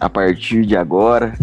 a partir de agora.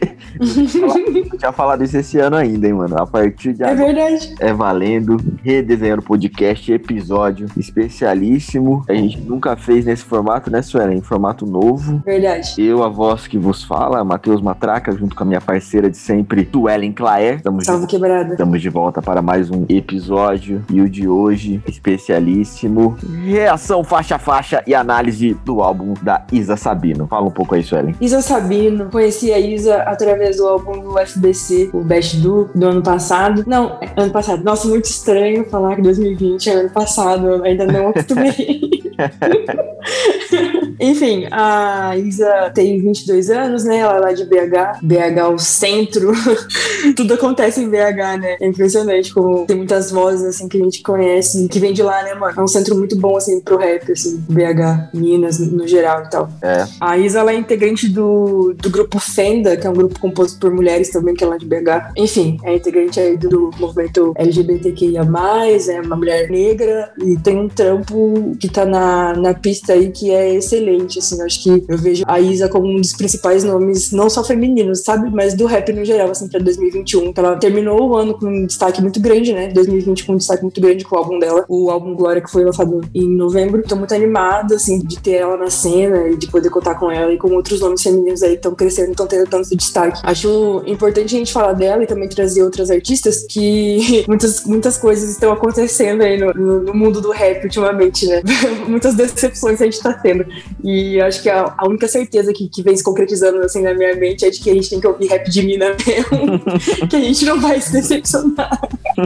tinha falado isso esse ano ainda, hein, mano? A partir de É agora. verdade. É valendo, redesenhando podcast, episódio especialíssimo. A gente nunca fez nesse formato, né, Suelen? Em formato novo. Verdade. Eu, a voz que vos fala, Matheus Matraca, junto com a minha parceira de sempre, Suelen Claer. Estamos de, Salve quebrada. estamos de volta para mais um episódio. E o de hoje, especialíssimo. Reação faixa a faixa e análise do álbum da Isa Sabino. Fala um pouco aí, Suelen. Isa Sabino, conheci a Isa através do álbum do FBC, o Best Do, do ano passado. Não, é ano passado. Nossa, muito estranho falar que 2020 é ano passado, eu ainda não acostumei. Enfim, a Isa tem 22 anos, né? Ela é lá de BH. BH, é o centro. Tudo acontece em BH, né? É impressionante como tem muitas vozes, assim, que a gente conhece que vem de lá, né, mano? É um centro muito bom, assim, pro rap, assim, BH, Minas, no geral e tal. É. A Isa ela é integrante do, do grupo Fenda, que é um grupo composto por mulheres também, que é lá de BH. Enfim, é integrante aí do, do movimento LGBTQIA+, é uma mulher negra e tem um trampo que tá na, na pista aí que é excelente, assim. Acho que eu vejo a Isa como um dos principais nomes, não só femininos, sabe? Mas do rap no geral, assim, pra 2021. Que ela terminou o ano com um destaque muito grande, né? 2020 com um destaque muito grande com o álbum dela, o álbum Glória, que foi lançado em novembro. Tô muito animada, assim, de ter ela na cena e de poder contar com ela e com outros nomes femininos aí que estão crescendo, estão tendo tanto destaque. Acho importante a gente falar dela e também trazer outras artistas que muitas, muitas coisas estão acontecendo aí no, no, no mundo do rap ultimamente, né? muitas decepções a gente tá tendo. E acho que a, a única certeza que, que vem se concretizando assim na minha mente é de que a gente tem que ouvir rap de mina mesmo, que a gente não vai se decepcionar.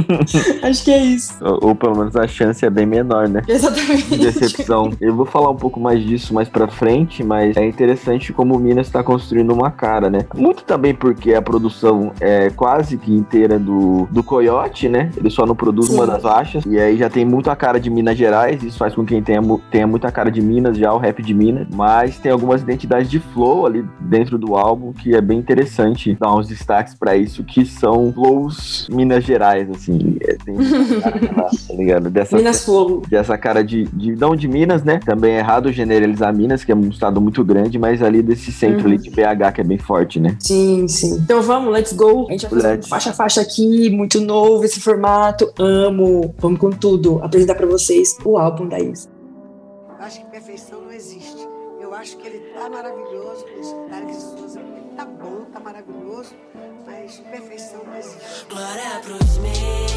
acho que é isso. Ou, ou pelo menos a chance é bem menor, né? Exatamente. de decepção. Eu vou falar um pouco mais disso mais pra frente, mas é interessante como o Minas está construindo uma cara, né? Muito também porque a produção é quase que inteira do, do Coyote, né? Ele só não produz Sim. uma das faixas. E aí já tem muito a cara de Minas Gerais. Isso faz com que tenha, tenha muita cara de Minas, já o rap de Minas. Mas tem algumas identidades de flow ali dentro do álbum que é bem interessante dar uns destaques pra isso, que são flows Minas Gerais, assim. É, tem cara tá ligado? Dessa Minas Flow. dessa cara de, de não de Minas, né? Também é errado generalizar Minas, que é um estado muito grande, mas ali desse centro Uhum. ali de BH, que é bem forte, né? Sim, sim. Então vamos, let's go. A gente vai fazer Let's. faixa a faixa aqui, muito novo esse formato. Amo. Vamos com tudo. Apresentar pra vocês o álbum da Isa. Eu acho que perfeição não existe. Eu acho que ele tá maravilhoso, Tarek Souza, ele tá bom, tá maravilhoso, mas perfeição não existe. Glória pros meus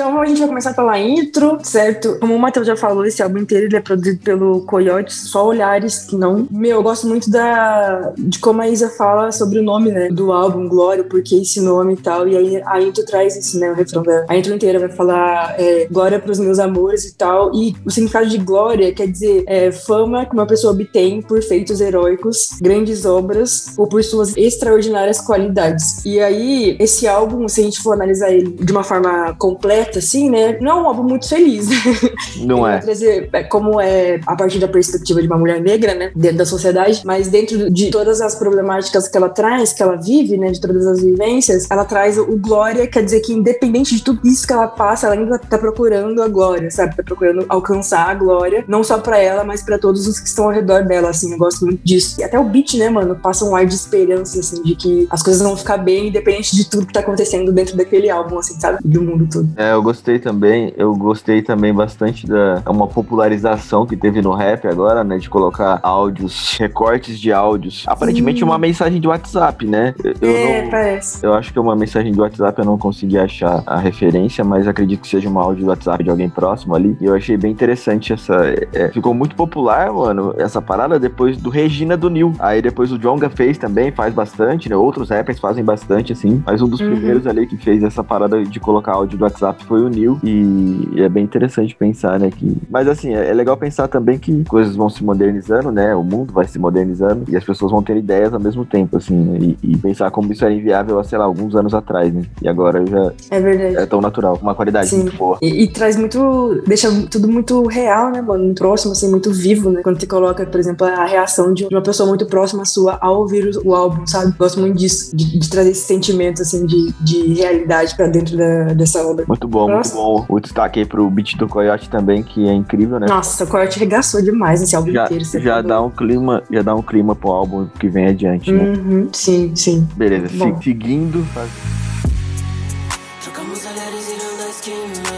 Então a gente vai começar pela intro, certo? Como o Matheus já falou, esse álbum inteiro ele é produzido pelo Coyote, só olhares que não. Meu, eu gosto muito da de como a Isa fala sobre o nome, né? Do álbum, Glória, por que esse nome e tal. E aí a intro traz isso, né? O refrão dela. A intro inteira vai falar é, glória pros meus amores e tal. E o significado de glória quer dizer é, fama que uma pessoa obtém por feitos heróicos, grandes obras ou por suas extraordinárias qualidades. E aí, esse álbum, se a gente for analisar ele de uma forma completa, assim, né? Não é um álbum muito feliz. Não é? trazer é, como é a partir da perspectiva de uma mulher negra, né, dentro da sociedade, mas dentro de todas as problemáticas que ela traz, que ela vive, né, de todas as vivências, ela traz o glória, quer dizer que independente de tudo isso que ela passa, ela ainda tá procurando a glória, sabe? Tá procurando alcançar a glória, não só pra ela, mas pra todos os que estão ao redor dela, assim, eu gosto muito disso. E até o beat, né, mano, passa um ar de esperança, assim, de que as coisas vão ficar bem, independente de tudo que tá acontecendo dentro daquele álbum, assim, sabe? Do mundo todo. É, eu gostei também. Eu gostei também bastante da uma popularização que teve no rap agora, né? De colocar áudios, recortes de áudios. Aparentemente Sim. uma mensagem de WhatsApp, né? Eu, eu é, não. parece. Eu acho que é uma mensagem de WhatsApp, eu não consegui achar a referência, mas acredito que seja um áudio do WhatsApp de alguém próximo ali. E eu achei bem interessante essa. é, ficou muito popular, mano, essa parada depois do Regina do Nil. Aí depois o Jonga fez também, faz bastante, né? Outros rappers fazem bastante, assim. Mas um dos Uhum. primeiros ali que fez essa parada de colocar áudio do WhatsApp foi o Nil. E é bem interessante pensar, né? Que... Mas assim, é é legal pensar também que coisas vão se modernizando, né? O mundo vai se modernizando e as pessoas vão ter ideias ao mesmo tempo, assim, né? e, e pensar como isso era inviável há, sei lá, alguns anos atrás, né? E agora já É verdade. é tão natural, uma qualidade Sim. muito boa. E, e traz muito. Deixa tudo muito real, né, mano? Muito próximo, assim, muito vivo, né? Quando você coloca, por exemplo, a reação de uma pessoa muito próxima sua ao ouvir o, álbum, sabe? Gosto muito disso, de, de trazer esse sentimento, assim, de, de realidade pra dentro da- dessa obra. Muito bom, Nossa. muito bom. O destaque aí pro beat do Coyote também, que é incrível, né? Nossa, o Coyote regaçou demais nesse álbum Já, inteiro. você já falou. dá um clima, já dá um clima pro álbum que vem adiante, né? Uhum, sim, sim. Beleza, se- seguindo. Trocamos olhares irando da esquina.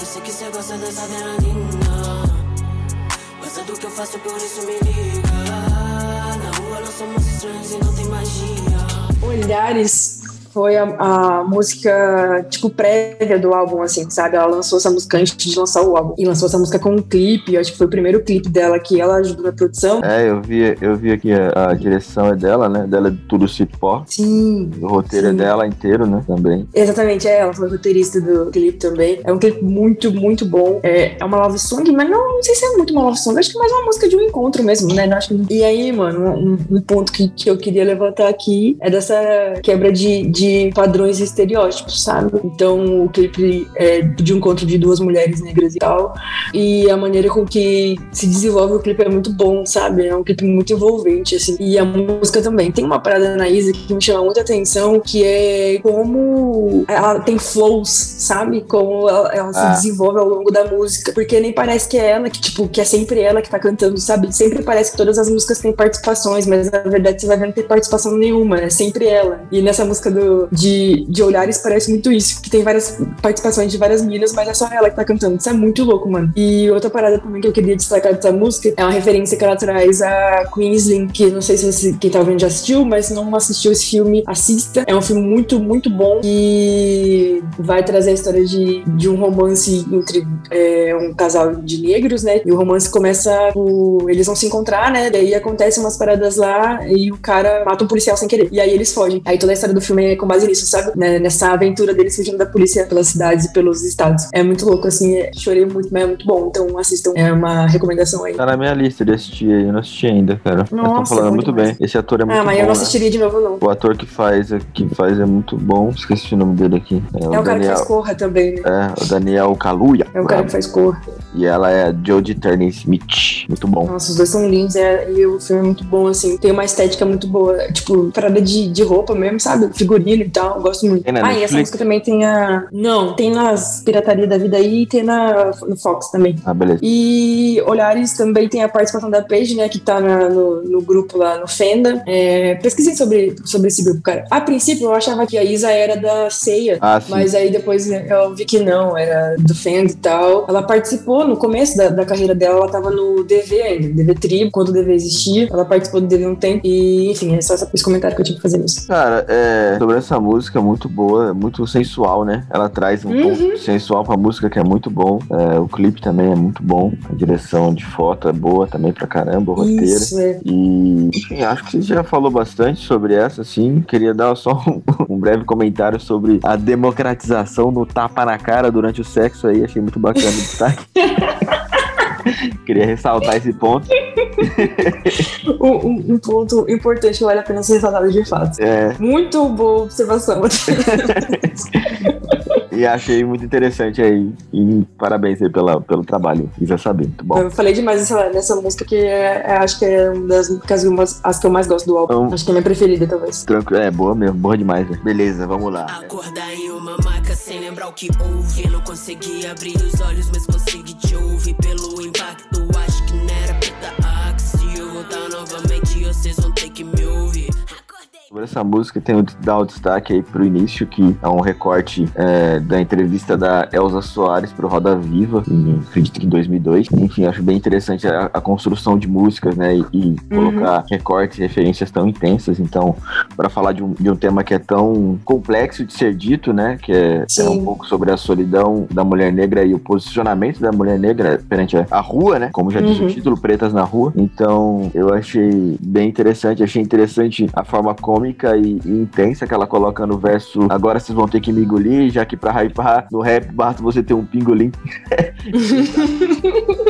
Eu sei que você gosta dessa adrenalina. Gosta do que eu faço, por isso me liga. Na rua nós somos estranhos e não tem magia. Olhares foi a, a música, tipo, prévia do álbum, assim, sabe? Ela lançou essa música antes de lançar o álbum. E lançou essa música com um clipe, eu acho que foi o primeiro clipe dela que ela ajudou na produção. É, eu vi, eu vi aqui a, a direção é dela, né? Dela é do Tudo Pop. Sim. O roteiro Sim. é dela inteiro, né? Também. Exatamente, é, ela foi roteirista do clipe também. É um clipe muito, muito bom. É, é uma love song, mas não, não sei se é muito uma love song. Acho que é mais uma música de um encontro mesmo, né? Não acho que- E aí, mano, um, um ponto que, que eu queria levantar aqui é dessa quebra de, de padrões e estereótipos, sabe? Então, o clipe é de um encontro de duas mulheres negras e tal. E a maneira com que se desenvolve o clipe é muito bom, sabe? É um clipe muito envolvente, assim. E a música também. Tem uma parada na Isa que me chama muita atenção, que é como ela tem flows, sabe? Como ela, ela se Ah. desenvolve ao longo da música. Porque nem parece que é ela que, tipo, que é sempre ela que tá cantando, sabe? Sempre parece que todas as músicas têm participações, mas na verdade você vai ver não tem participação nenhuma, é sempre ela. E nessa música do, de, de Olhares parece muito isso, que tem várias participações de várias meninas, mas é só ela que tá cantando. Isso é muito louco, mano. E outra parada também que eu queria destacar dessa música é uma referência que ela traz a Queensling, que não sei se você, quem tá ouvindo já assistiu, mas se não assistiu esse filme, assista. É um filme muito, muito bom e vai trazer a história de, de um romance entre é, um casal de negros, né? E o romance começa, eles vão se encontrar, né? Daí acontecem umas paradas lá e o cara mata um policial sem querer. E aí eles fogem. Aí toda a história do filme é com base nisso, sabe? Né, Nessa aventura deles fugindo da polícia pelas cidades e pelos estados. É muito louco, assim. é- chorei muito, mas é muito bom. Então assistam. É uma recomendação aí. Tá na minha lista de assistir aí, eu não assisti ainda, cara. Mas estão Nossa, falando bom muito demais. bem. Esse ator é muito Ah, bom. mas eu não né? assistiria de novo, não. O ator que faz, que faz é muito bom. Esqueci o nome dele aqui. É, É o cara que Daniel. faz Corra também, né? É, o Daniel Kaluuya. É o cara que faz Corra. E ela é a Jodie Turner Smith. Muito bom. Nossa, os dois são lindos é, e o filme é muito bom, assim. Tem uma estética muito boa. Tipo, parada de, de roupa mesmo, sabe? Figurino e tal. Gosto muito. Ah, e essa Netflix? música também tem a. Não, tem nas Pirataria da Vida aí e tem na, no Fox também. Ah, beleza. E Olhares também tem a participação da Paige, né? Que tá na- no, no grupo lá no Fenda. É, pesquisei sobre, sobre esse grupo, cara. A princípio eu achava que a Isa era da Ceia. Ah. Mas aí depois eu vi que não, era do Fenda e tal. Ela participou no começo da, da carreira dela, ela tava no DV ainda, DV Tribo, quando o DV existia. Ela participou do DV um tempo. E, enfim, é só esse comentário que eu tinha que fazer nisso. Cara, é, sobre essa música muito boa, muito sensual, né? Ela traz um Uhum. ponto sensual pra música que é muito bom. É, o clipe também é muito bom. A direção de foto é boa também pra caramba, o roteiro. Isso, é. E, enfim, acho que você já falou bastante sobre essa, assim. Queria dar só um, um breve comentário sobre a democratização no tapa na cara durante o sexo aí. Achei muito bacana o destaque. Queria ressaltar esse ponto. Um, um- ponto importante que vale a pena ser ressaltado de fato. É, Muito boa observação. e achei muito interessante aí. E parabéns aí pela, pelo trabalho. Isa saber. Muito bom. Eu falei demais nessa, nessa música que é, é- acho que é uma das músicas umas- as que eu mais gosto do álbum. Então- Acho que é a minha preferida, talvez. Tranquilo. É, boa mesmo. Boa demais, né? Beleza, vamos lá. Acordar em uma maca sem lembrar o que houve. Não consegui abrir os olhos, mas consegui te ouvir pelo impacto. Acho que não era pra dar Se eu voltar novamente, vocês vão ter Sobre essa música, tem o, dar o destaque aí pro início, que é um recorte é, da entrevista da Elza Soares pro Roda Viva, em, acredito que em 2002. Enfim, acho bem interessante a, a construção de músicas, né? E, e colocar recortes, referências tão intensas. Então, para falar de um, de um tema que é tão complexo de ser dito, né? Que é, é um pouco sobre a solidão da mulher negra e o posicionamento da mulher negra perante a, a rua, né? Como já diz Uhum. o título, Pretas na Rua. Então, eu achei bem interessante. Achei interessante a forma cômica e, e intensa que ela coloca no verso. Agora vocês vão ter que me engolir, já que pra hypar no rap basta você ter um pingolim.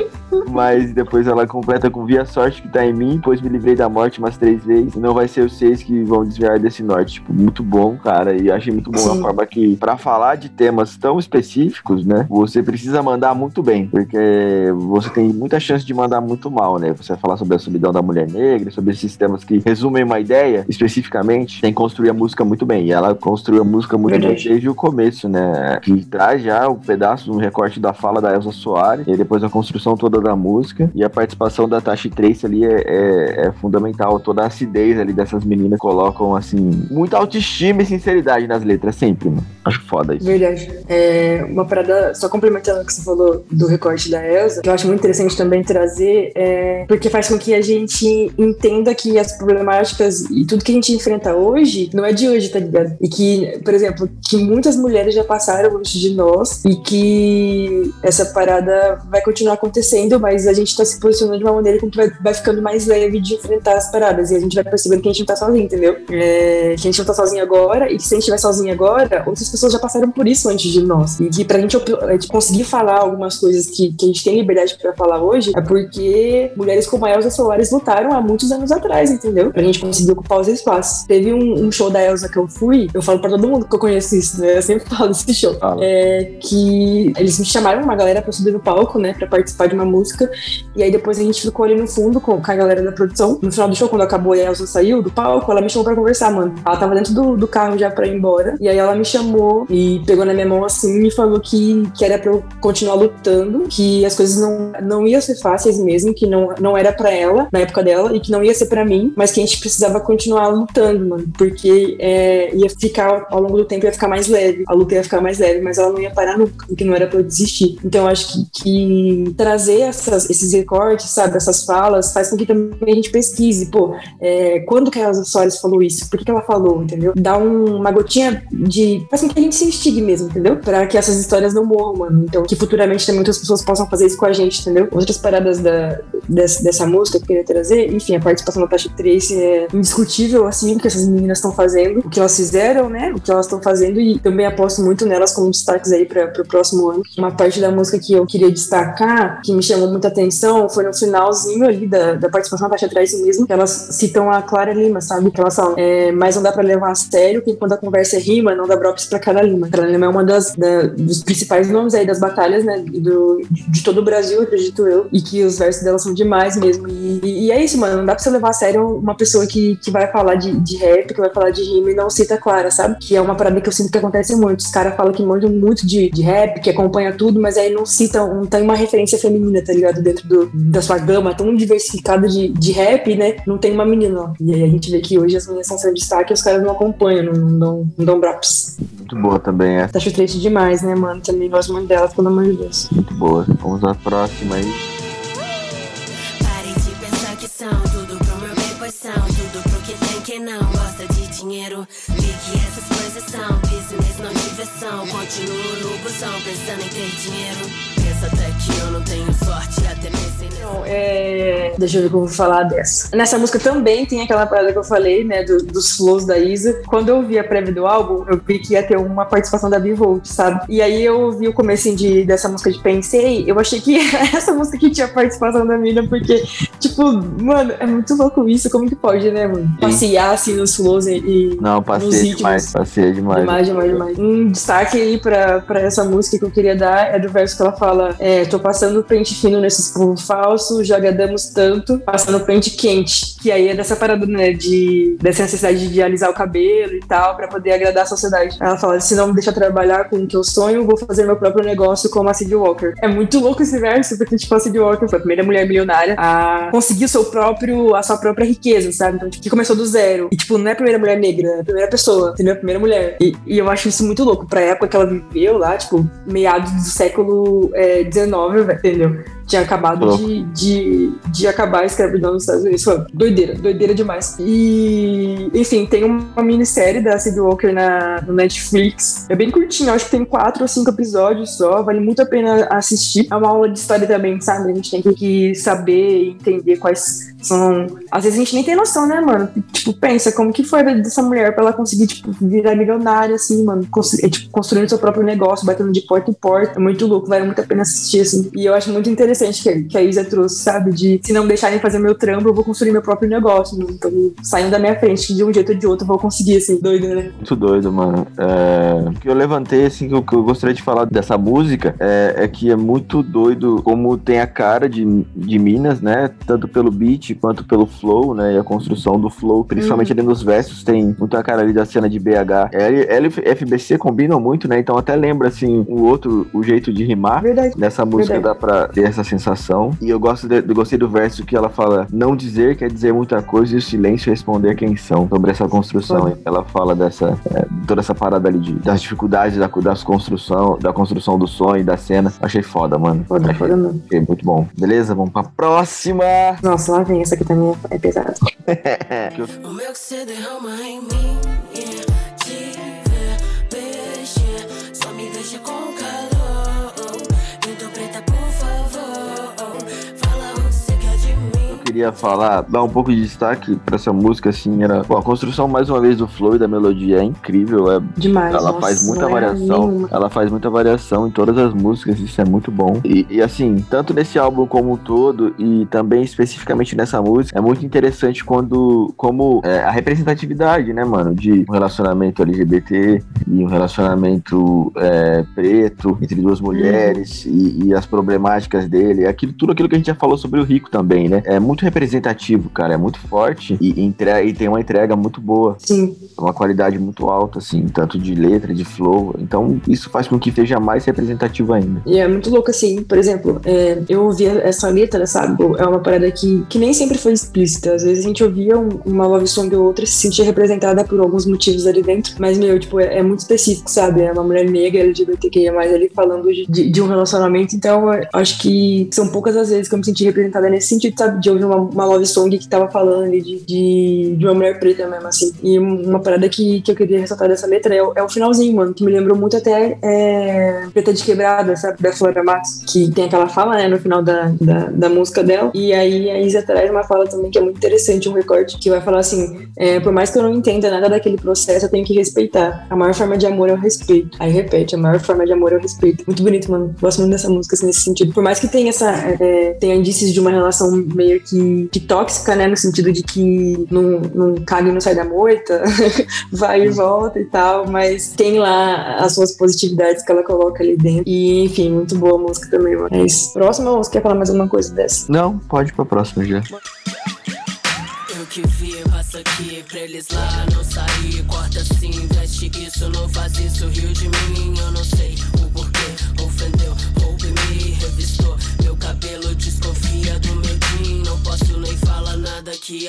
Mas depois ela completa com Via sorte que tá em mim, pois me livrei da morte umas três vezes. E não vai ser os seis que vão desviar desse norte. Tipo, muito bom, cara. E achei muito bom Sim. a forma que, para falar de temas tão específicos, né? Você precisa mandar muito bem. Porque você tem muita chance de mandar muito mal, né? Você vai falar sobre a solidão da mulher negra, sobre esses temas que resumem uma ideia especificamente, tem que construir a música muito bem. E ela construiu a música muito bem desde o começo, né? Que traz já o um pedaço, um recorte da fala da Elsa Soares, e depois a construção toda da música. E a participação da Tashi Trace ali é, é, é fundamental. Toda a acidez ali dessas meninas colocam, assim, muita autoestima e sinceridade nas letras, sempre, mano. Acho foda isso. Verdade. É uma parada, só complementando o que você falou do recorte da Elsa, que eu acho muito interessante também trazer, é, porque faz com que a gente entenda que as problemáticas e tudo que a gente enfrenta hoje não é de hoje, tá ligado? E que, por exemplo, que muitas mulheres já passaram antes de nós e que essa parada vai continuar acontecendo, mas a gente tá se posicionando de uma maneira que vai, vai ficando mais leve de enfrentar as paradas e a gente vai percebendo que a gente não tá sozinho, entendeu? É, que a gente não tá sozinho agora e que se a gente estiver sozinho agora, outras pessoas já passaram por isso antes de nós. E que pra gente, gente conseguir falar algumas coisas que, que a gente tem liberdade para falar hoje é porque mulheres como a Elsa Solares lutaram há muitos anos atrás, entendeu? Pra gente conseguir ocupar os espaços. Teve um, um show da Elsa que eu fui, eu falo pra todo mundo que eu conheço isso, né? Eu sempre falo desse show. Ah. É que eles me chamaram uma galera pra subir no palco, né? Pra participar de uma música. E aí depois a gente ficou ali no fundo com, a galera da produção. No final do show, quando acabou e a Elsa saiu do palco, ela me chamou pra conversar, mano. Ela tava dentro do, do carro já pra ir embora. E aí ela me chamou e pegou na minha mão assim e falou que, que era pra eu continuar lutando, que as coisas não, não iam ser fáceis mesmo, que não, não era pra ela, na época dela, e que não ia ser pra mim, mas que a gente precisava continuar lutando, mano, porque é, ia ficar, ao longo do tempo, ia ficar mais leve, a luta ia ficar mais leve, mas ela não ia parar nunca, porque não era pra eu desistir. Então, eu acho que, que trazer essas, esses recortes, sabe, essas falas, faz com que também a gente pesquise, pô, é, quando que a Elsa Soares falou isso? Por que, que ela falou, entendeu? Dá um, uma gotinha de. faz com que a gente se instigue mesmo, entendeu? Pra que essas histórias não morram, mano. Então, que futuramente também outras pessoas possam fazer isso com a gente, entendeu? Outras paradas da, dessa, dessa música que eu queria trazer, enfim, a participação da Tasha Trace é indiscutível, assim, o que essas meninas estão fazendo, o que elas fizeram, né? O que elas estão fazendo e também aposto muito nelas como destaques aí para o próximo ano. Uma parte da música que eu queria destacar, que me chamou muita atenção, foi no finalzinho ali da, da participação da Tasha Trace mesmo, que elas citam a Clara Lima, sabe? Que elas falam, é, mas não dá para levar a sério que quando a conversa é rima, não dá props pra Clara Lima. Clara Lima é uma das da, dos principais nomes aí das batalhas, né? Do, de todo o Brasil, acredito eu, e que os versos dela são demais mesmo. E, e, é isso, mano, não dá pra você levar a sério uma pessoa que, que vai falar de, de rap, que vai falar de rima e não cita Clara, sabe? Que é uma parada que eu sinto que acontece muito. Os caras falam que manjam muito de, de rap, que acompanha tudo, mas aí não citam, não tem uma referência feminina, tá ligado? Dentro do, da sua gama tão diversificada de, de rap, né? Não tem uma menina, ó. E aí a gente vê que hoje as meninas são sendo destaque e os caras não acompanham, não, não, não dão braps. Muito boa também, é. Acho triste demais, né, mano? Também gosto muito dela, pelo amor de Deus. Muito boa. Vamos à próxima aí. Parem de pensar que são tudo pro meu bem, pois são tudo pro que tem quem não gosta de dinheiro. Ligue essas coisas são business, não diversão. Continuo no busão pensando em ter dinheiro. Até que eu não tenho sorte, até é... Deixa eu ver como eu vou falar dessa. Nessa música também tem aquela parada que eu falei, né, do, dos flows da Isa. Quando eu vi a prévia do álbum, eu vi que ia ter uma participação da Bivolt, sabe? E aí eu vi o começo de, dessa música de Pensei, eu achei que essa música que tinha participação da mina, porque, tipo, mano, é muito louco isso, como que pode, né, mano? Passear assim nos flows e. Não, passei demais, passei demais. Demais, demais, demais. Um destaque aí pra, pra essa música que eu queria dar é do verso que ela fala: é, tô passando pente fino nesses povo falso, já agradamos tanto, passando pente quente. Que aí é dessa parada, né, de, dessa necessidade de alisar o cabelo e tal, pra poder agradar a sociedade. Ela fala: se não me deixa trabalhar com o que eu sonho, vou fazer meu próprio negócio como a Cid Walker. É muito louco esse verso, porque, tipo, a Cid Walker foi a primeira mulher milionária a conseguir o seu próprio, a sua própria riqueza, sabe? Então, tipo, que começou do zero. E, tipo, não é a primeira mulher negra, é a primeira pessoa, entendeu? A primeira mulher. E, e eu acho isso muito louco. Pra época que ela viveu lá, tipo, meados do século XIX, é, entendeu? Tinha acabado de, de, de, acabar a escravidão nos Estados Unidos. Foi doideira, doideira demais. E, enfim, tem uma minissérie da Cid Walker na, no Netflix. É bem curtinho, acho que tem quatro ou cinco episódios só. Vale muito a pena assistir. É uma aula de história também, sabe? A gente tem que saber e entender quais são. Às vezes a gente nem tem noção, né, mano? Tipo, pensa como que foi a vida dessa mulher pra ela conseguir, tipo, virar milionária, assim, mano. Constru... É, tipo, construindo seu próprio negócio, batendo de porta em porta. É muito louco, vale muito a pena assistir, assim. E eu acho muito interessante interessante que, que a Isa trouxe, sabe? De se não deixarem fazer meu trampo, eu vou construir meu próprio negócio. Né? Então, saindo da minha frente, de um jeito ou de outro, eu vou conseguir, assim, doido, né? Muito doido, mano. É... O que eu levantei, assim, que eu, que eu gostaria de falar dessa música é, é, que é muito doido como tem a cara de, de Minas, né? Tanto pelo beat quanto pelo flow, né? E a construção do flow, principalmente uhum. ali nos versos, tem muita cara ali da cena de BH. Ela e FBC combinam muito, né? Então até lembra, assim, o outro, o jeito de rimar. Verdade. Nessa música Verdade. dá pra ter essa sensação. E eu gosto de, eu gostei do verso que ela fala: não dizer quer dizer muita coisa e o silêncio responder quem são. Sobre essa construção. Ela fala dessa, é, toda essa parada ali de, das dificuldades da, das construção, da construção do sonho, da cena. Achei foda, mano. Foda, achei. Achei muito bom. Beleza? Vamos pra próxima. Nossa, lá vem. Essa aqui também é pesada. o meu que você derrama em mim, yeah. Queria falar, dar um pouco de destaque pra essa música, assim, era. Pô, a construção, mais uma vez, do flow e da melodia é incrível. É, Demais. Ela nossa, faz muita é variação. nenhuma. ela faz muita variação em todas as músicas, isso é muito bom. E, e, assim, tanto nesse álbum como um todo, e também especificamente nessa música, é muito interessante quando. como é, a representatividade, né, mano, de um relacionamento LGBT e um relacionamento é, preto entre duas mulheres e, e, as problemáticas dele, aquilo, tudo aquilo que a gente já falou sobre o Rico também, né? É muito representativo, cara, é muito forte e, entrega, e tem uma entrega muito boa. Sim. Uma qualidade muito alta, assim, tanto de letra, de flow. Então, isso faz com que seja mais representativo ainda. E é muito louco, assim, por exemplo, é, eu ouvia essa letra, sabe? É uma parada que, que nem sempre foi explícita. Às vezes a gente ouvia um, uma love song ou outra e se sentia representada por alguns motivos ali dentro. Mas, meu, tipo, é, é muito específico, sabe? É uma mulher negra, LGBTQIA, ali falando de, de, de, um relacionamento. Então, acho que são poucas as vezes que eu me senti representada nesse sentido, sabe? De ouvir uma, uma love song que tava falando ali de, de, de, uma mulher preta mesmo, assim. E uma parada que, que eu queria ressaltar dessa letra é, é o finalzinho, mano, que me lembrou muito até é, Preta de Quebrada, sabe? Da Flora Matos, que tem aquela fala, né, no final da, da, da, música dela. E aí a Isa traz uma fala também que é muito interessante, um recorte, que vai falar assim: é, por mais que eu não entenda nada daquele processo, eu tenho que respeitar. A maior forma de amor é o respeito. Aí repete, a maior forma de amor é o respeito. Muito bonito, mano. Gosto muito dessa música assim, nesse sentido. Por mais que tenha essa. É, tenha indícios de uma relação meio que, que tóxica, né? No sentido de que não, não caga e não sai da moita, vai e volta e tal, mas tem lá as suas positividades que ela coloca ali dentro. E, enfim, muito boa a música também, mano. Isso. Próxima, ou você quer falar mais alguma coisa dessa? Não, pode ir pra próxima já. Eu que vi, passa aqui pra eles lá não sair. Corta assim, veste isso, não faz isso. Rio de mim, eu não sei que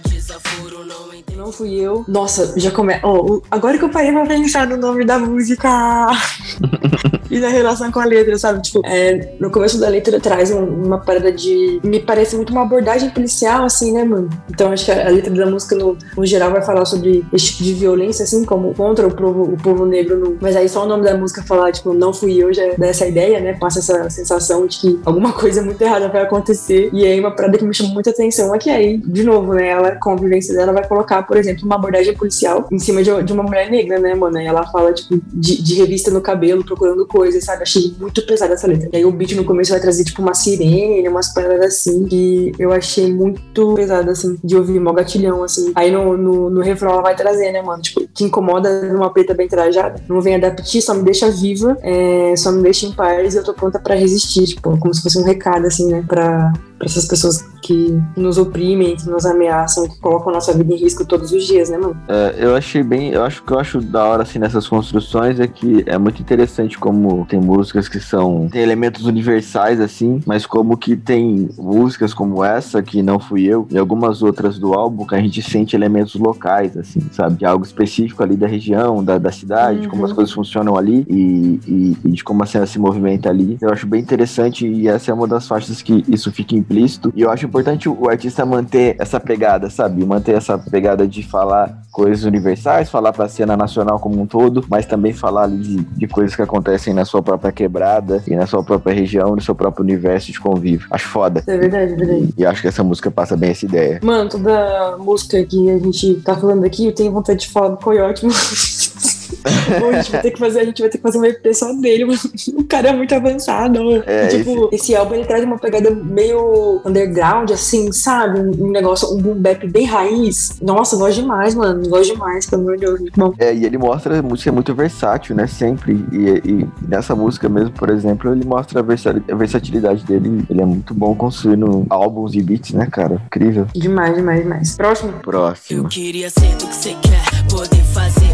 desaforo. Não entendo. Não fui eu. Nossa, já começa. Oh, agora que eu parei pra pensar no nome da música. e na relação com a letra, sabe? Tipo, é, no começo da letra traz um, uma parada de. Me parece muito uma abordagem policial, assim, né, mano? Então acho que a, a letra da música, no, no, geral, vai falar sobre esse tipo de violência, assim, como contra o povo, o povo negro. No... Mas aí só o nome da música falar, tipo, não fui eu, já dá essa ideia, né? Passa essa sensação de que alguma coisa muito errada vai acontecer. E aí, uma parada que me chamou muita atenção é que aí, de novo, né? Ela, com a vivência dela, vai colocar, por exemplo, uma abordagem policial em cima de, de uma mulher negra, né, mano? E ela fala, tipo, de, de revista no cabelo, procurando coisas, sabe? Achei muito pesada essa letra. E aí o beat no começo vai trazer, tipo, uma sirene, umas paradas assim, que eu achei muito pesada, assim, de ouvir, mó gatilhão, assim. Aí no, no, no refrão ela vai trazer, né, mano? Tipo, que incomoda numa preta bem trajada. Não vem adaptar, só me deixa viva, é, só me deixa em paz e eu tô pronta pra resistir, tipo, como se fosse um recado, assim, né, pra, pra essas pessoas que nos oprimem, que nos ameaçam, que colocam a nossa vida em risco todos os dias, né, mano? É, eu achei bem, eu acho que eu acho da hora, assim, nessas construções é que é muito interessante como tem músicas que são, tem elementos universais, assim, mas como que tem músicas como essa, que não fui eu, e algumas outras do álbum, que a gente sente elementos locais, assim, sabe? De algo específico ali da região, da, da cidade, Uhum. de como as coisas funcionam ali e, e, e de como a cena se movimenta ali. Eu acho bem interessante e essa é uma das faixas que isso fica implícito. E eu acho importante o artista manter essa pegada, sabe? Manter essa pegada de falar coisas universais, falar pra cena nacional como um todo, mas também falar ali de, de coisas que acontecem na sua própria quebrada e na sua própria região, no seu próprio universo de convívio. Acho foda. É verdade, é verdade. E acho que essa música passa bem essa ideia. Mano, toda música que a gente tá falando aqui, eu tenho vontade de falar do Coyote, Pô, a gente vai ter que fazer, a gente vai ter que fazer uma EP só dele, mano. O cara é muito avançado. É, tipo, esse... álbum ele traz uma pegada meio underground, assim, sabe? Um negócio, um boom bap bem raiz. Nossa, gosto demais, mano. Gosto demais, pelo amor de Deus. Muito bom. É, e ele mostra a música é muito versátil, né? Sempre. E, e nessa música mesmo, por exemplo, ele mostra a, versa- a versatilidade dele. Ele é muito bom construindo álbuns e beats, né, cara? Incrível. Demais, demais, demais. Próximo. Eu Próximo. queria ser do que você quer, poder fazer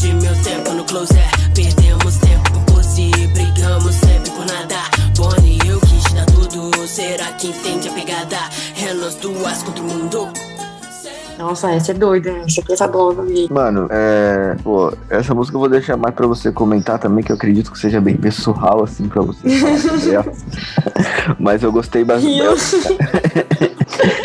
Perdi meu tempo no closet, perdemos tempo por posse, brigamos sempre por nada. Bonnie, eu quis dar tudo, será que entende a pegada? É nós duas contra o mundo. Nossa, essa é doida, né? Essa aqui tá boa também. Mano, é. Pô, essa música eu vou deixar mais pra você comentar também, que eu acredito que seja bem pessoal, assim, pra você falar sobre ela. Mas eu gostei bastante.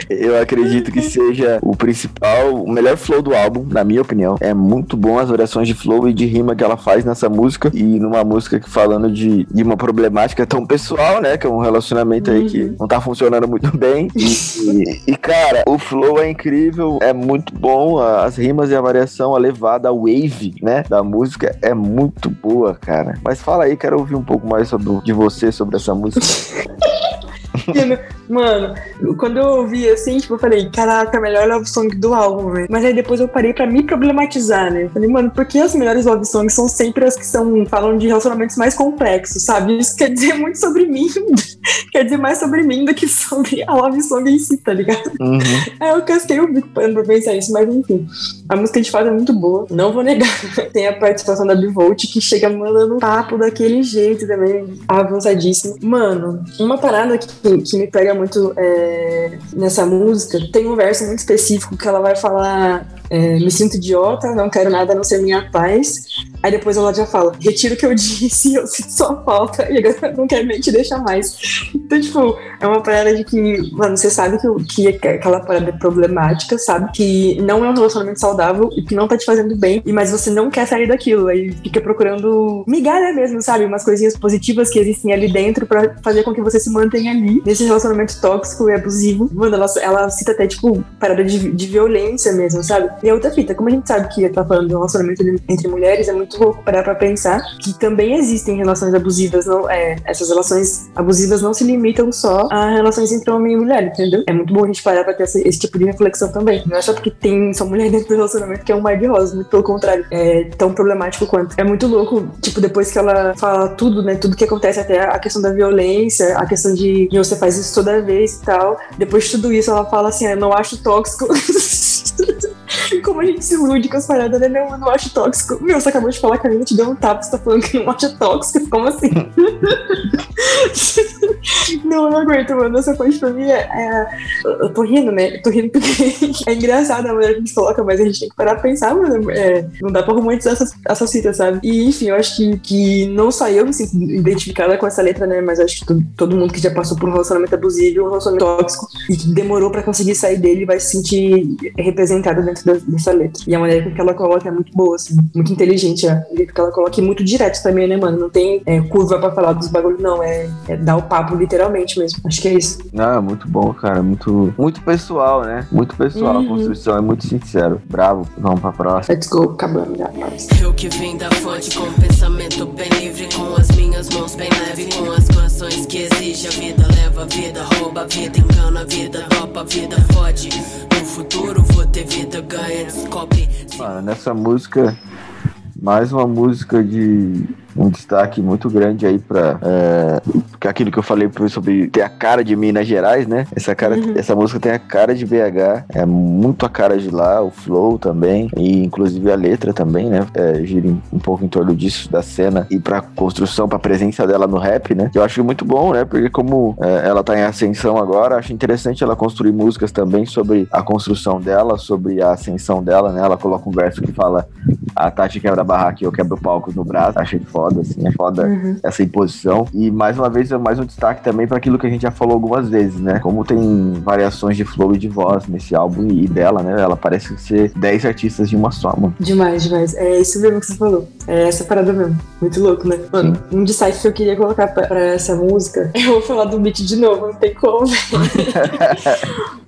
Eu acredito que seja o principal, o melhor flow do álbum, na minha opinião. É muito bom as variações de flow e de rima que ela faz nessa música. E numa música que falando de, de uma problemática tão pessoal, né? Que é um relacionamento aí que não tá funcionando muito bem. E, e- cara, o flow é incrível, é muito bom. As rimas e a variação, a levada, a wave, né? Da música é muito boa, cara. Mas fala aí, quero ouvir um pouco mais sobre, de você sobre essa música. Mano, quando eu ouvi assim, tipo, eu falei, caraca, a melhor love song do álbum, velho. Mas aí depois eu parei pra me problematizar, né? Eu falei, mano, por que as melhores love songs são sempre as que são, falam de relacionamentos mais complexos, sabe? Isso quer dizer muito sobre mim, quer dizer mais sobre mim do que sobre a love song em si, tá ligado? Uhum. Aí eu casquei o bico pra pensar isso, mas enfim. A música de fato é muito boa, não vou negar. Tem a participação da Bivolt que chega mandando papo daquele jeito também, avançadíssimo. Mano, uma parada que, que me pega muito é, nessa música, tem um verso muito específico que ela vai falar. É, me sinto idiota, não quero nada a não ser minha paz. Aí depois ela já fala, retiro o que eu disse, eu sinto sua falta e agora não quero nem te deixar mais. Então, tipo, é uma parada de que, mano, você sabe que, que aquela parada é problemática, sabe? Que não é um relacionamento saudável e que não tá te fazendo bem, mas você não quer sair daquilo. Aí fica procurando migalha mesmo, sabe? Umas coisinhas positivas que existem ali dentro pra fazer com que você se mantenha ali nesse relacionamento tóxico e abusivo. Mano, ela, ela cita até, tipo, parada de, de violência mesmo, sabe? E a outra fita, como a gente sabe que tá falando de um relacionamento entre mulheres, é muito louco parar pra pensar que também existem relações abusivas, não, é, essas relações abusivas não se limitam só a relações entre homem e mulher, entendeu? É muito bom a gente parar pra ter esse tipo de reflexão também. Não é só porque tem só mulher dentro do relacionamento que é um mar de rosas, muito pelo contrário, é tão problemático quanto. É muito louco, tipo, depois que ela fala tudo, né, tudo que acontece, até a questão da violência, a questão de que você faz isso toda vez e tal, depois de tudo isso ela fala assim, "Ah, eu não acho tóxico. Como a gente se ilude com as paradas, né? Não, eu não acho tóxico. Meu, você acabou de falar que a menina te deu um tapa, você tá falando que não acha tóxico. Como assim? não, eu não aguento, mano. Essa parte pra mim é. é- Eu tô rindo, né? Eu tô rindo porque é engraçado a maneira que a gente coloca, mas a gente tem que parar pra pensar, mano. É, não dá pra romantizar essa, essa cita, sabe? E enfim, eu acho que, que não só eu me sinto identificada com essa letra, né? Mas acho que todo, mundo que já passou por um relacionamento abusivo, um relacionamento tóxico, e que demorou pra conseguir sair dele, vai se sentir representado dentro da- dessa letra. E a maneira que ela coloca é muito boa, assim, muito inteligente. é. O jeito que ela coloca e muito direto também, né, mano? Não tem é, curva pra falar dos bagulhos, não. É, é dar o papo literalmente mesmo. Acho que é isso. Ah, muito bom, cara. Muito, muito pessoal, né? Muito pessoal. A Uhum. construção é muito sincero. Bravo. Vamos pra próxima. Let's go, acabando já. Eu que vim da fonte com pensamento bem livre, com as minhas mãos bem leve, com as canções que exige a vida, leva a vida, rouba a vida, engana a vida, topa a vida, fode. Futuro vou ter vida, ganha, descobre. Mano, nessa música, mais uma música de um destaque muito grande aí pra. É, aquilo que eu falei sobre ter a cara de Minas Gerais, né? Essa, cara, essa música tem a cara de BH, é muito a cara de lá, o flow também, e inclusive a letra também, né? É, gira um pouco em torno disso, da cena, e pra construção, pra presença dela no rap, né? Eu acho muito bom, né? Porque como é, ela tá em ascensão agora, acho interessante ela construir músicas também sobre a construção dela, sobre a ascensão dela, né? Ela coloca um verso que fala a Tati quebra a barraca e eu quebro palcos no braço. Achei foda, assim, é foda essa imposição. E mais uma vez, é mais um destaque também para aquilo que a gente já falou algumas vezes, né? Como tem variações de flow e de voz nesse álbum e dela, né? Ela parece ser 10 artistas de uma só, mano. Demais, demais. É isso mesmo que você falou. É essa parada mesmo. Muito louco, né? Mano, um destaque que eu queria colocar pra, pra essa música, eu vou falar do beat de novo, não tem como.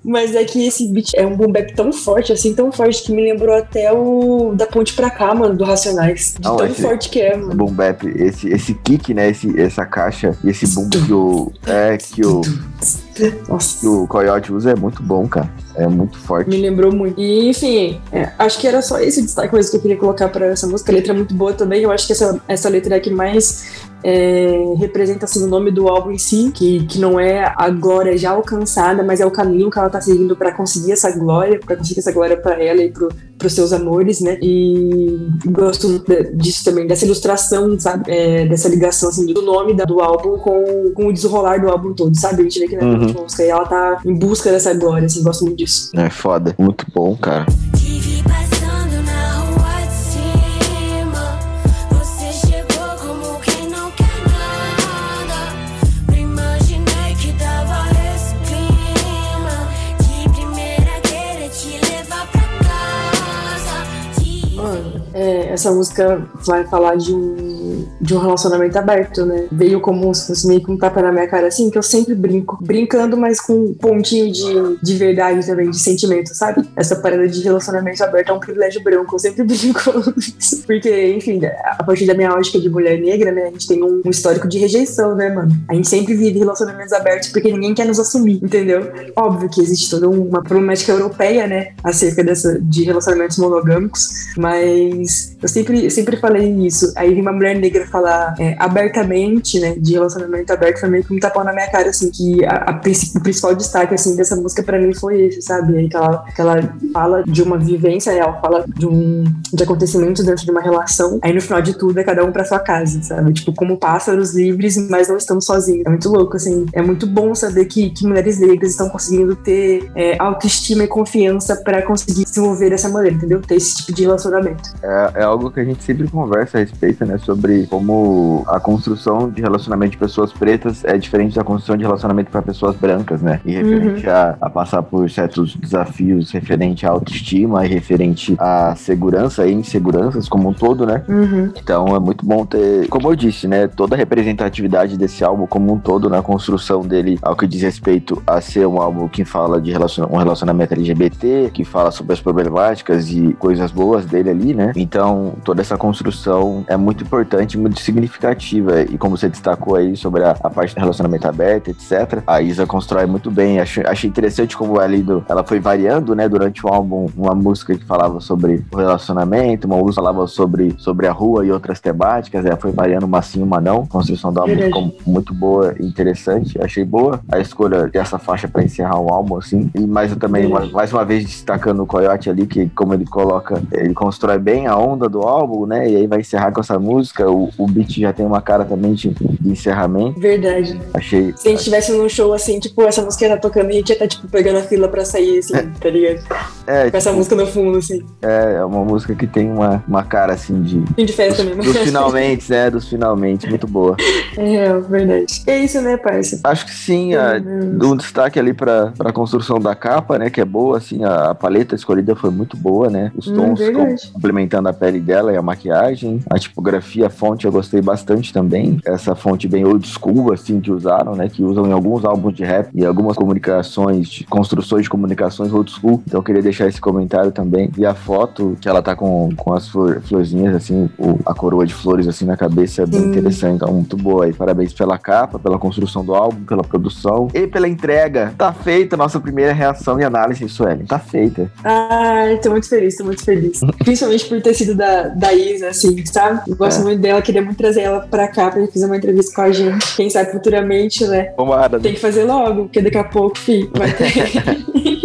Mas é que esse beat é um boom bap tão forte, assim, tão forte, que me lembrou até o da Ponte Pra Cá, mano, do Racionais. De Não, tão esse- forte que é, mano. Boom bap, esse, esse kick, né? Esse, essa caixa e esse boom que o. É, que o, Nossa. que o Coyote usa é muito bom, cara. É muito forte. Me lembrou muito. E, enfim, é, acho que era só esse destaque mesmo que eu queria colocar pra essa música. A letra é muito boa também. Eu acho que essa, essa letra é a que mais é, representa assim, o nome do álbum em si, que, que não é a glória já alcançada, mas é o caminho que ela tá seguindo pra conseguir essa glória, pra conseguir essa glória pra ela e pro, pros seus amores, né? E gosto disso também, dessa ilustração, sabe? É, dessa ligação assim, do nome da- do álbum com, com o desenrolar do álbum todo, sabe? A gente vê que na Uhum. última música aí ela tá em busca dessa glória, assim, gosto muito disso. É foda. Muito bom, cara. Essa música vai falar de um, de um relacionamento aberto, né? Veio como se fosse meio que um tapa na minha cara, assim, que eu sempre brinco. Brincando, mas com um pontinho de, de verdade também, de sentimento, sabe? Essa parada de relacionamento aberto é um privilégio branco, eu sempre brinco isso. Porque, enfim, a partir da minha ótica de mulher negra, né? A gente tem um, um histórico de rejeição, né, mano? A gente sempre vive relacionamentos abertos porque ninguém quer nos assumir, entendeu? Óbvio que existe toda uma problemática europeia, né? Acerca dessa, de relacionamentos monogâmicos, mas eu sempre, eu sempre falei isso. Aí vem uma mulher negra falar é, abertamente, né, de relacionamento aberto, foi meio que um tapão na minha cara, assim, que a, a o principal destaque, assim, dessa música pra mim foi esse, sabe? Aí que ela, que ela fala de uma vivência, né, ela fala de um de acontecimentos dentro de uma relação, aí no final de tudo é cada um pra sua casa, sabe? Tipo, como pássaros livres, mas não estamos sozinhos. É muito louco, assim. É muito bom saber que, que mulheres negras estão conseguindo ter é, autoestima e confiança pra conseguir se envolver dessa maneira, entendeu? Ter esse tipo de relacionamento. É, é algo que a gente sempre conversa a respeito, né? Sobre como a construção de relacionamento de pessoas pretas é diferente da construção de relacionamento para pessoas brancas, né? E referente a, a passar por certos desafios referente à autoestima e referente à segurança e inseguranças como um todo, né? Uhum. Então é muito bom ter, como eu disse, né, toda a representatividade desse álbum como um todo na construção dele, ao que diz respeito a ser um álbum que fala de relaciona um relacionamento LGBT, que fala sobre as problemáticas e coisas boas dele ali, né? Então toda essa construção é muito importante, significativa e como você destacou aí sobre a, a parte do relacionamento aberto, etc. A Isa constrói muito bem. Achei, achei interessante como ela, ela foi variando, né, durante o álbum, uma música que falava sobre o relacionamento, uma música falava sobre, sobre a rua e outras temáticas. Ela foi variando uma sim, uma não. A construção do álbum ficou muito boa e interessante. Achei boa a escolha dessa faixa para encerrar o álbum, assim. E mais eu também, Verdade. mais uma vez, destacando o Coyote ali, que como ele coloca, ele constrói bem a onda do álbum, né? E aí vai encerrar com essa música. O, o beat já tem uma cara também de, de encerramento. Verdade. Achei. Se a gente tivesse num show assim, tipo, essa música tá tocando, a gente ia estar, tipo, pegando a fila pra sair, assim, tá ligado? É, Com essa música no fundo, assim. é, é uma música que tem uma, uma cara assim de. De festa Dos, mesmo. dos finalmente, né? Dos finalmente, muito boa. É, verdade. É isso, né, parça? Acho que sim, Uhum. um destaque ali pra, pra construção da capa, né? Que é boa, assim, a, a paleta escolhida foi muito boa, né? Os Hum, tons verdade. complementando a pele dela e a maquiagem. A tipografia, a fonte eu gostei bastante também. Essa fonte bem old school, assim, que usaram, né? Que usam em alguns álbuns de rap e algumas comunicações, de construções de comunicações old school. Então eu queria deixar esse comentário também. E a foto, que ela tá com, com as flor- florzinhas, assim, o- a coroa de flores, assim, na cabeça, é bem Sim. interessante. Então, muito boa aí. Parabéns pela capa, pela construção do álbum, pela produção e pela entrega. Tá feita a nossa primeira reação e análise, Suelen. Tá feita. Ai, tô muito feliz, tô muito feliz. Principalmente por ter sido da, da Isa, assim, sabe? Eu gosto É. muito dela, queria muito trazer ela pra cá pra fazer uma entrevista com a gente. Quem sabe futuramente, né? Tomara. Tem que fazer logo, porque daqui a pouco, fi, vai ter.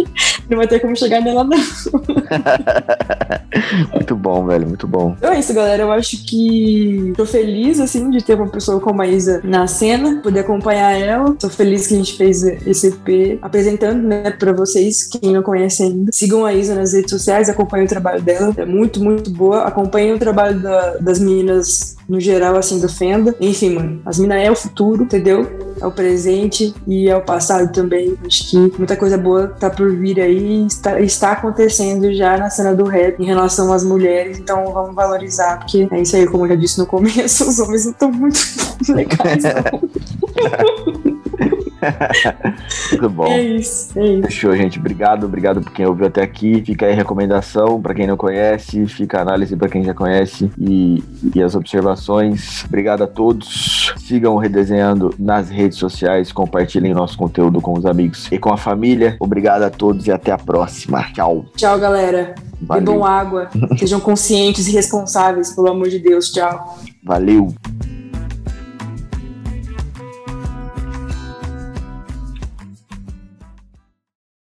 não vai ter como chegar nela, não. Muito bom, velho. Muito bom. Então é isso, galera. Eu acho que tô feliz, assim, de ter uma pessoa como a Isa na cena, poder acompanhar ela. Tô feliz que a gente fez esse EP apresentando, né, pra vocês, quem não conhece ainda. Sigam a Isa nas redes sociais, acompanhem o trabalho dela. É muito, muito boa. Acompanhem o trabalho da- das meninas no geral, assim, do Fenda. Enfim, mano, as minas é o futuro, entendeu? É o presente e é o passado também. Acho que muita coisa boa tá por vir aí está, está acontecendo já na cena do rap em relação às mulheres. Então vamos valorizar, porque é isso aí, como eu já disse no começo, os homens não estão muito legais, não. Muito bom. É isso, é isso. Fechou, gente. Obrigado, obrigado por quem ouviu até aqui. Fica aí a recomendação para quem não conhece, fica a análise para quem já conhece e, e as observações. Obrigado a todos. Sigam o Redesenhando nas redes sociais, compartilhem nosso conteúdo com os amigos e com a família. Obrigado a todos e até a próxima. Tchau. Tchau, galera. Valeu. Bebam água. Sejam conscientes e responsáveis, pelo amor de Deus. Tchau. Valeu.